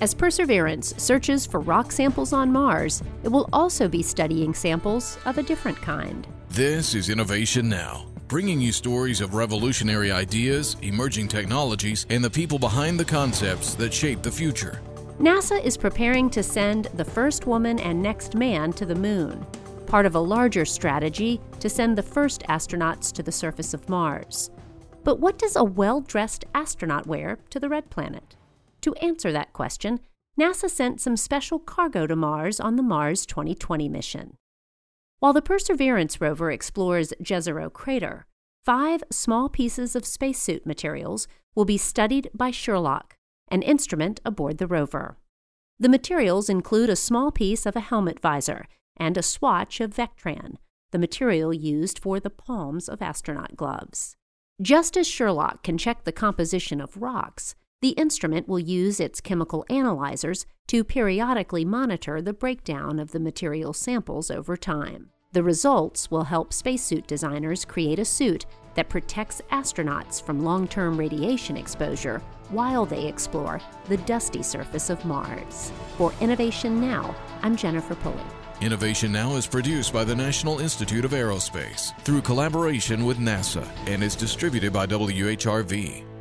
As Perseverance searches for rock samples on Mars, it will also be studying samples of a different kind. This is Innovation Now, bringing you stories of revolutionary ideas, emerging technologies, and the people behind the concepts that shape the future. NASA is preparing to send the first woman and next man to the moon, part of a larger strategy to send the first astronauts to the surface of Mars. But what does a well dressed astronaut wear to the red planet? To answer that question, NASA sent some special cargo to Mars on the Mars 2020 mission. While the Perseverance rover explores Jezero Crater, five small pieces of spacesuit materials will be studied by SHERLOC, an instrument aboard the rover. The materials include a small piece of a helmet visor and a swatch of Vectran, the material used for the palms of astronaut gloves. Just as SHERLOC can check the composition of rocks, the instrument will use its chemical analyzers to periodically monitor the breakdown of the material samples over time. The results will help spacesuit designers create a suit that protects astronauts from long term radiation exposure while they explore the dusty surface of Mars. For Innovation Now, I'm Jennifer Pulley. Innovation Now is produced by the National Institute of Aerospace through collaboration with NASA and is distributed by WHRV.